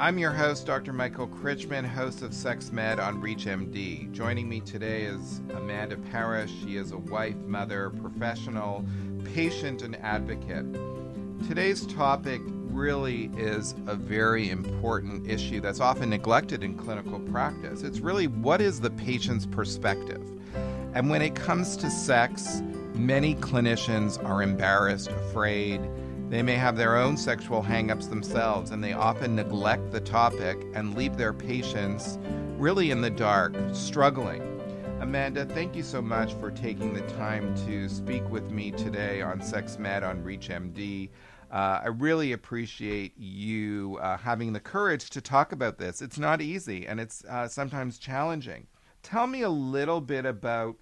I'm your host, Dr. Michael Krychman, host of Sex Med on ReachMD. Joining me today is Amanda Parrish. She is a wife, mother, professional, patient, and advocate. Today's topic really is a very important issue that's often neglected in clinical practice. It's really what is the patient's perspective? And when it comes to sex, many clinicians are embarrassed, afraid, they may have their own sexual hangups themselves, and they often neglect the topic and leave their patients really in the dark, struggling. Amanda, thank you so much for taking the time to speak with me today on Sex Med on ReachMD. Uh, I really appreciate you uh, having the courage to talk about this. It's not easy and it's uh, sometimes challenging. Tell me a little bit about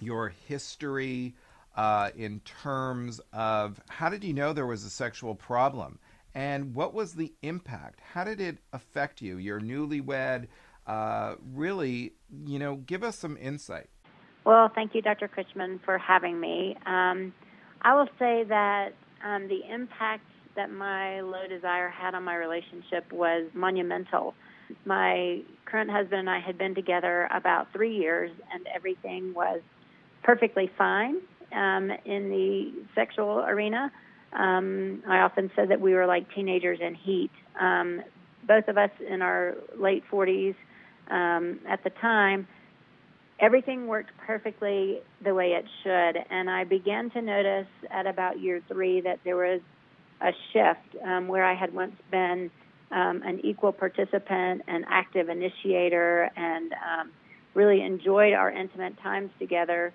your history uh, in terms of how did you know there was a sexual problem? And what was the impact? How did it affect you? You're newlywed. Uh, really, you know, give us some insight. Well, thank you, Dr. Krychman, for having me. Um, I will say that um, the impact that my low desire had on my relationship was monumental. My current husband and I had been together about three years, and everything was perfectly fine um, in the sexual arena. Um, I often said that we were like teenagers in heat. Um, both of us in our late 40s um, at the time, everything worked perfectly the way it should. And I began to notice at about year three that there was a shift um, where I had once been um, an equal participant, an active initiator, and um, really enjoyed our intimate times together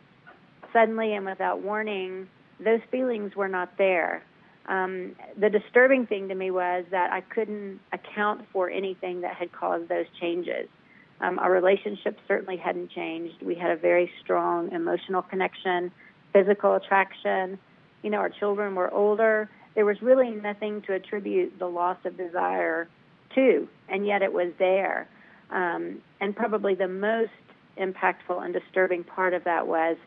suddenly and without warning, those feelings were not there. Um, the disturbing thing to me was that I couldn't account for anything that had caused those changes. Um, our relationship certainly hadn't changed. We had a very strong emotional connection, physical attraction. You know, our children were older. There was really nothing to attribute the loss of desire to, and yet it was there. Um, and probably the most impactful and disturbing part of that was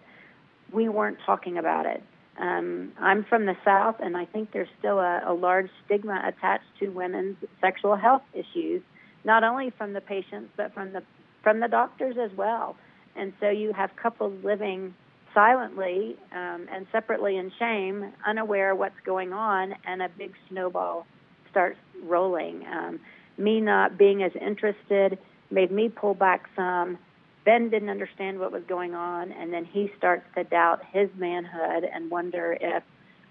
we weren't talking about it. Um, I'm from the South, and I think there's still a, a large stigma attached to women's sexual health issues, not only from the patients but from the from the doctors as well. And so you have couples living silently um, and separately in shame, unaware what's going on, and a big snowball starts rolling. Um, me not being as interested made me pull back some Ben didn't understand what was going on, and then he starts to doubt his manhood and wonder if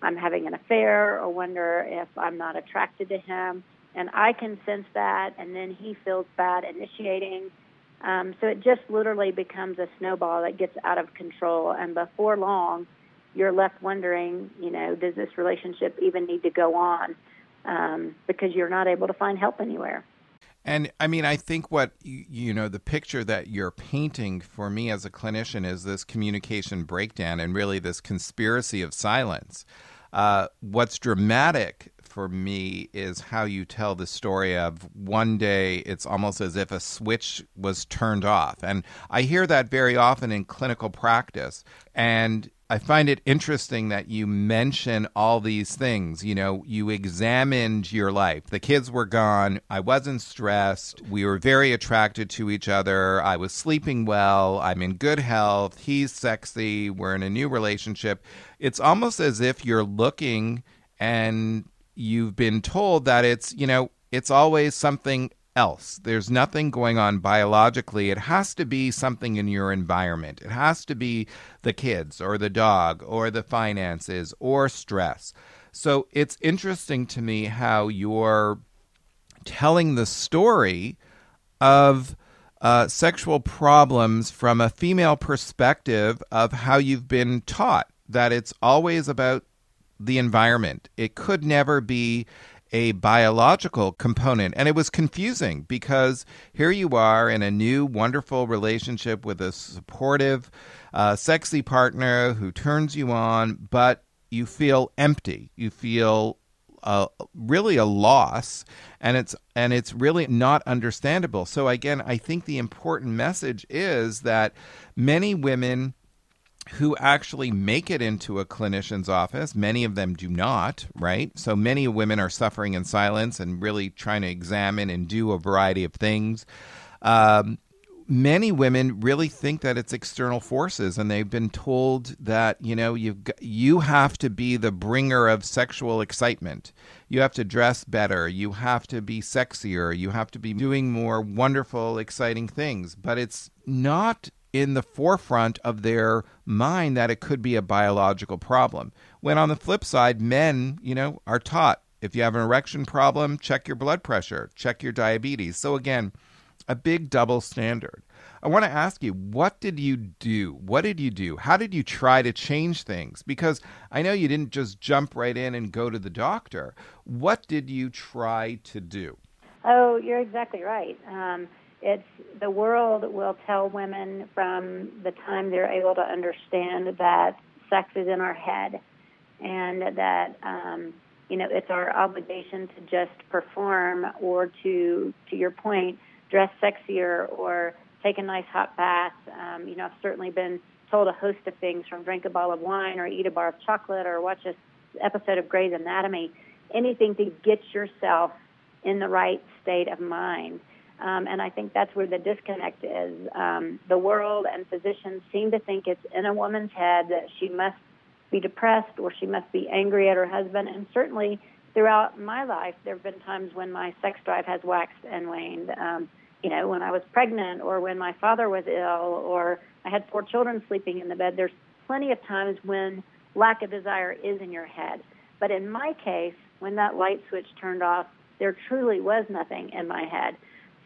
I'm having an affair or wonder if I'm not attracted to him. And I can sense that, and then he feels bad initiating. Um, so it just literally becomes a snowball that gets out of control, and before long, you're left wondering, you know, does this relationship even need to go on? Um, because you're not able to find help anywhere. And I mean, I think what you know, the picture that you're painting for me as a clinician is this communication breakdown and really this conspiracy of silence. Uh, what's dramatic for me is how you tell the story of one day it's almost as if a switch was turned off. And I hear that very often in clinical practice. And I find it interesting that you mention all these things. You know, you examined your life. The kids were gone. I wasn't stressed. We were very attracted to each other. I was sleeping well. I'm in good health. He's sexy. We're in a new relationship. It's almost as if you're looking and you've been told that it's, you know, it's always something else. There's nothing going on biologically. It has to be something in your environment. It has to be the kids or the dog or the finances or stress. So it's interesting to me how you're telling the story of uh, sexual problems from a female perspective of how you've been taught that it's always about the environment. It could never be a biological component. And it was confusing because here you are in a new, wonderful relationship with a supportive, uh, sexy partner who turns you on, but you feel empty. You feel uh, really a loss, and it's and it's really not understandable. So again, I think the important message is that many women who actually make it into a clinician's office. Many of them do not, right? So many women are suffering in silence and really trying to examine and do a variety of things. Um, many women really think that it's external forces and they've been told that you know you you have to be the bringer of sexual excitement you have to dress better you have to be sexier you have to be doing more wonderful exciting things but it's not in the forefront of their mind that it could be a biological problem. When on the flip side, men, you know, are taught if you have an erection problem, check your blood pressure, check your diabetes. So again, a big double standard. I want to ask you, what did you do? What did you do? How did you try to change things? Because I know you didn't just jump right in and go to the doctor. What did you try to do? Oh, you're exactly right. Um, it's the world will tell women from the time they're able to understand that sex is in our head and that um, you know it's our obligation to just perform or to to your point dress sexier or take a nice hot bath. Um, you know I've certainly been told a host of things from drink a bottle of wine or eat a bar of chocolate or watch a episode of Grey's Anatomy. Anything to get yourself in the right state of mind um, and I think that's where the disconnect is. Um, the world and physicians seem to think it's in a woman's head that she must be depressed or she must be angry at her husband. And certainly throughout my life, there have been times when my sex drive has waxed and waned. Um, you know, when I was pregnant or when my father was ill or I had four children sleeping in the bed. There's plenty of times when lack of desire is in your head. But in my case, when that light switch turned off, there truly was nothing in my head.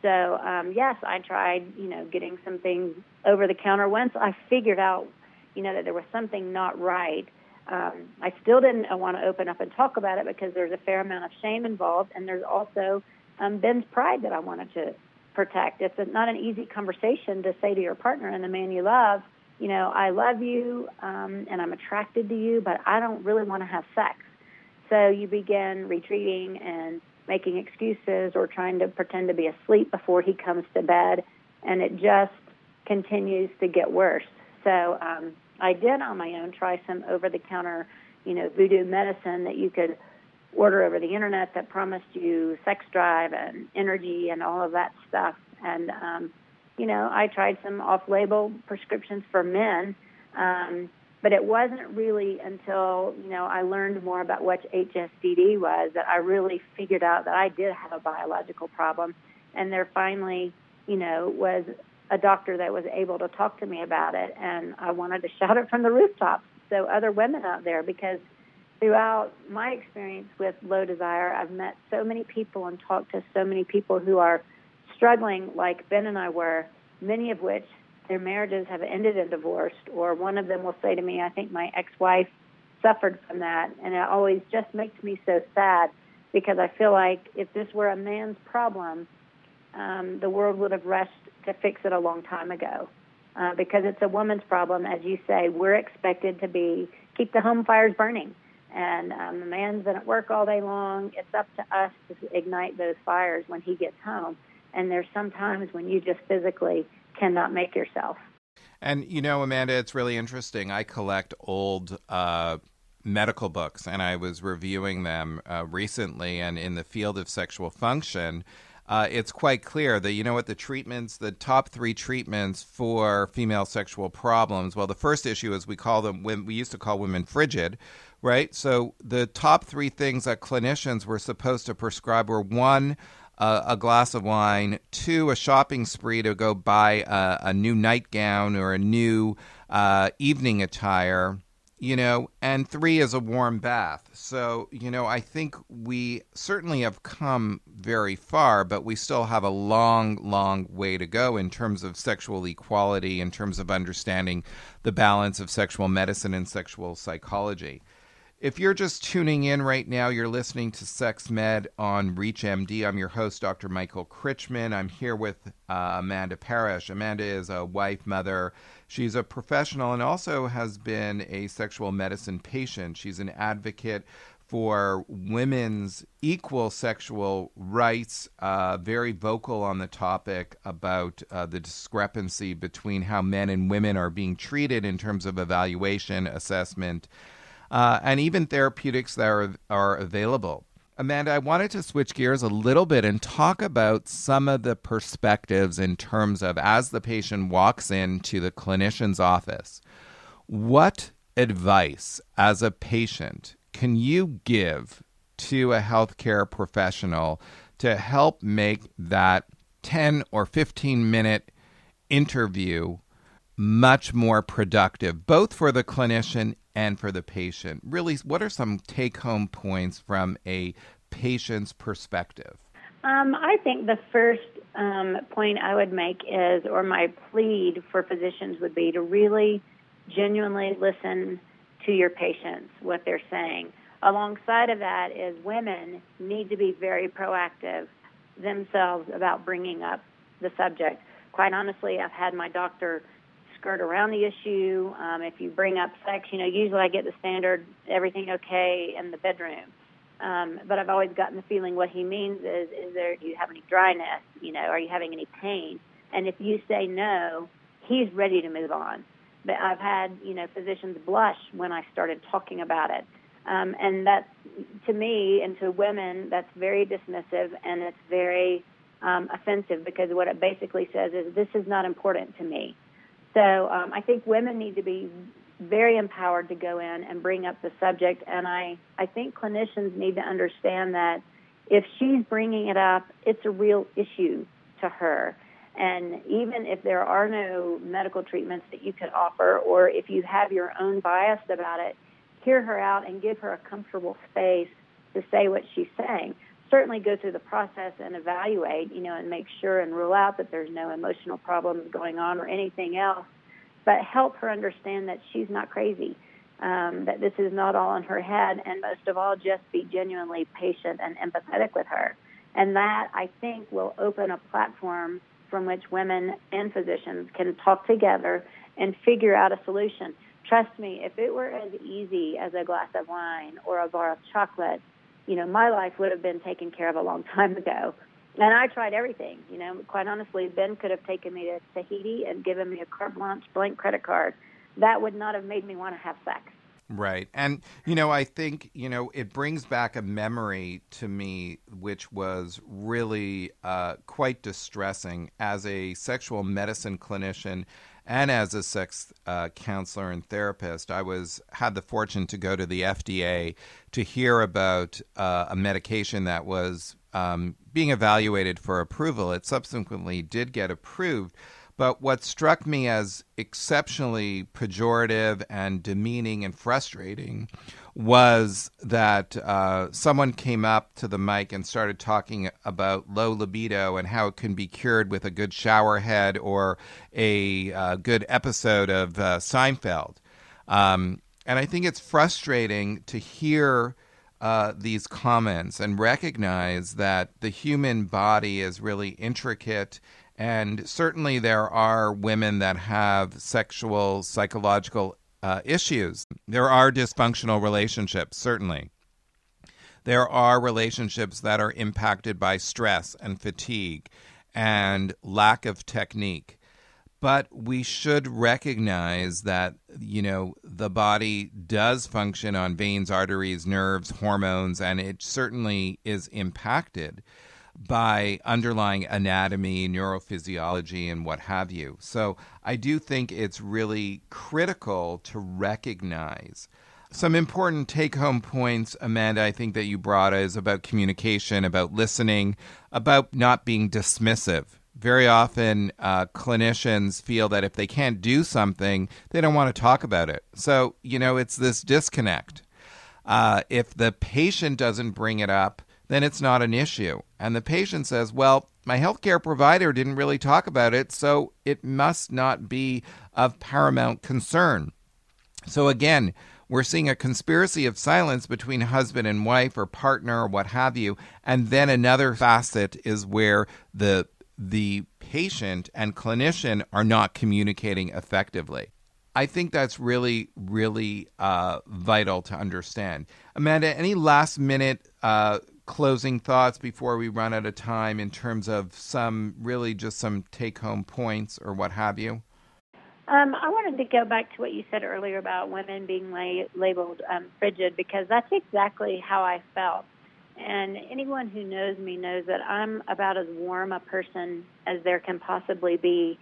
So um, yes, I tried, you know, getting some things over the counter. Once I figured out, you know, that there was something not right, um, I still didn't want to open up and talk about it because there's a fair amount of shame involved, and there's also um, Ben's pride that I wanted to protect. It's a, not an easy conversation to say to your partner and the man you love, you know, I love you um, and I'm attracted to you, but I don't really want to have sex. So you begin retreating and making excuses or trying to pretend to be asleep before he comes to bed, and it just continues to get worse. So um, I did on my own try some over-the-counter, you know, voodoo medicine that you could order over the internet that promised you sex drive and energy and all of that stuff. And um, you know, I tried some off-label prescriptions for men. Um, but it wasn't really until you know I learned more about what HSDD was that I really figured out that I did have a biological problem, and there finally, you know, was a doctor that was able to talk to me about it, and I wanted to shout it from the rooftops. So other women out there because throughout my experience with low desire, I've met so many people and talked to so many people who are struggling like Ben and I were, many of which their marriages have ended in divorce, or one of them will say to me, I think my ex wife suffered from that. And it always just makes me so sad because I feel like if this were a man's problem, um, the world would have rushed to fix it a long time ago. Uh, because it's a woman's problem, as you say, we're expected to be keep the home fires burning, and um, the man's been at work all day long. It's up to us to ignite those fires when he gets home. And there's some times when you just physically cannot make yourself. And you know, Amanda, it's really interesting. I collect old uh, medical books, and I was reviewing them uh, recently. And in the field of sexual function, uh, it's quite clear that you know what the treatments, the top three treatments for female sexual problems. Well, the first issue is we call them when we used to call women frigid, right? So the top three things that clinicians were supposed to prescribe were one a, a glass of wine, two, a shopping spree to go buy a, a new nightgown or a new uh, evening attire, you know, and three is a warm bath. So, you know, I think we certainly have come very far, but we still have a long, long way to go in terms of sexual equality, in terms of understanding the balance of sexual medicine and sexual psychology. If you're just tuning in right now, you're listening to Sex Med on ReachMD. I'm your host, Dr. Michael Krychman. I'm here with uh, Amanda Parrish. Amanda is a wife, mother. She's a professional and also has been a sexual medicine patient. She's an advocate for women's equal sexual rights, uh, very vocal on the topic about uh, the discrepancy between how men and women are being treated in terms of evaluation, assessment, uh, and even therapeutics that are, are available. Amanda, I wanted to switch gears a little bit and talk about some of the perspectives in terms of as the patient walks into the clinician's office, what advice as a patient can you give to a healthcare professional to help make that 10 or 15 minute interview much more productive, both for the clinician and for the patient? Really, what are some take home points from a patient's perspective? Um, I think the first um, point I would make is, or my plead for physicians would be to really genuinely listen to your patients, what they're saying. Alongside of that is women need to be very proactive themselves about bringing up the subject. Quite honestly, I've had my doctor skirt around the issue. Um, if you bring up sex, you know, usually I get the standard everything okay in the bedroom. Um, but I've always gotten the feeling what he means is, is there, do you have any dryness? You know, are you having any pain? And if you say no, he's ready to move on. But I've had, you know, physicians blush when I started talking about it. Um, and that, to me and to women, that's very dismissive and it's very um, offensive because what it basically says is this is not important to me. So um, I think women need to be very empowered to go in and bring up the subject. And I, I think clinicians need to understand that if she's bringing it up, it's a real issue to her. And even if there are no medical treatments that you could offer, or if you have your own bias about it, hear her out and give her a comfortable space to say what she's saying. Certainly go through the process and evaluate, you know, and make sure and rule out that there's no emotional problems going on or anything else. But help her understand that she's not crazy, um, that this is not all in her head, and most of all, just be genuinely patient and empathetic with her. And that, I think, will open a platform from which women and physicians can talk together and figure out a solution. Trust me, if it were as easy as a glass of wine or a bar of chocolate, you know, my life would have been taken care of a long time ago. And I tried everything, you know, quite honestly, Ben could have taken me to Tahiti and given me a carte blanche blank credit card. That would not have made me want to have sex. Right. And, you know, I think, you know, it brings back a memory to me, which was really uh, quite distressing as a sexual medicine clinician and as a sex uh, counselor and therapist. I was had the fortune to go to the FDA to hear about uh, a medication that was um, being evaluated for approval. It subsequently did get approved but what struck me as exceptionally pejorative and demeaning and frustrating was that uh, someone came up to the mic and started talking about low libido and how it can be cured with a good shower head or a uh, good episode of uh, Seinfeld. Um, and I think it's frustrating to hear. Uh, these comments and recognize that the human body is really intricate and certainly there are women that have sexual, psychological uh, issues. There are dysfunctional relationships, certainly. There are relationships that are impacted by stress and fatigue and lack of technique. But we should recognize that, you know, the body does function on veins, arteries, nerves, hormones, and it certainly is impacted by underlying anatomy, neurophysiology, and what have you. So I do think it's really critical to recognize. Some important take home points, Amanda, I think that you brought is about communication, about listening, about not being dismissive. Very often, uh, clinicians feel that if they can't do something, they don't want to talk about it. So, you know, it's this disconnect. Uh, if the patient doesn't bring it up, then it's not an issue. And the patient says, well, my healthcare provider didn't really talk about it, so it must not be of paramount concern. So again, we're seeing a conspiracy of silence between husband and wife or partner or what have you. And then another facet is where the the patient and clinician are not communicating effectively. I think that's really, really uh, vital to understand. Amanda, any last minute uh, closing thoughts before we run out of time in terms of some really just some take home points or what have you? Um, I wanted to go back to what you said earlier about women being la- labeled um, frigid because that's exactly how I felt. And anyone who knows me knows that I'm about as warm a person as there can possibly be.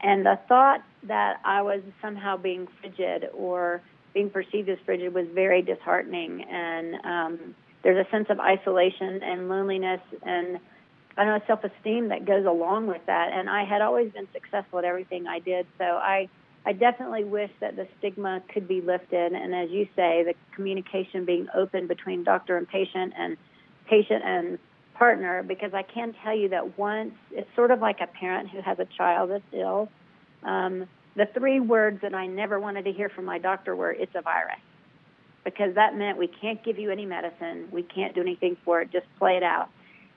And the thought that I was somehow being frigid or being perceived as frigid was very disheartening. And um, there's a sense of isolation and loneliness and I don't know self-esteem that goes along with that. And I had always been successful at everything I did, so I I definitely wish that the stigma could be lifted. And as you say, the communication being open between doctor and patient and patient and partner because I can tell you that once it's sort of like a parent who has a child that's ill. Um, the three words that I never wanted to hear from my doctor were "it's a virus," because that meant we can't give you any medicine, we can't do anything for it, just play it out.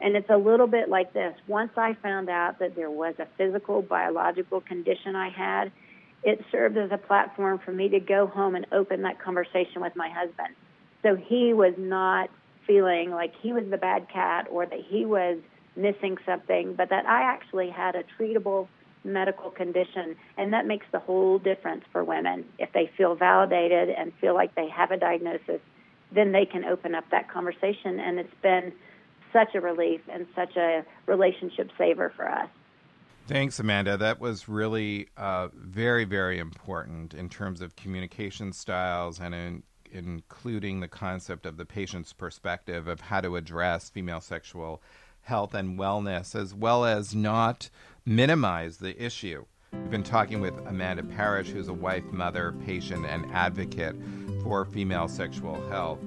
And it's a little bit like this. Once I found out that there was a physical, biological condition I had, it served as a platform for me to go home and open that conversation with my husband. So he was not feeling like he was the bad cat or that he was missing something, but that I actually had a treatable medical condition. And that makes the whole difference for women. If they feel validated and feel like they have a diagnosis, then they can open up that conversation. And it's been such a relief and such a relationship saver for us. Thanks, Amanda. That was really uh, very, very important in terms of communication styles and in including the concept of the patient's perspective of how to address female sexual health and wellness, as well as not minimize the issue. We've been talking with Amanda Parrish, who's a wife, mother, patient, and advocate for female sexual health.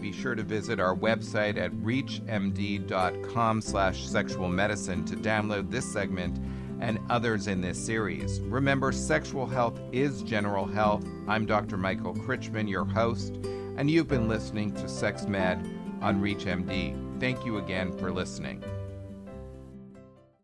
Be sure to visit our website at reachmd.com slash sexual medicine to download this segment and others in this series. Remember, sexual health is general health. I'm Dr. Michael Krychman, your host, and you've been listening to Sex Med on ReachMD. Thank you again for listening.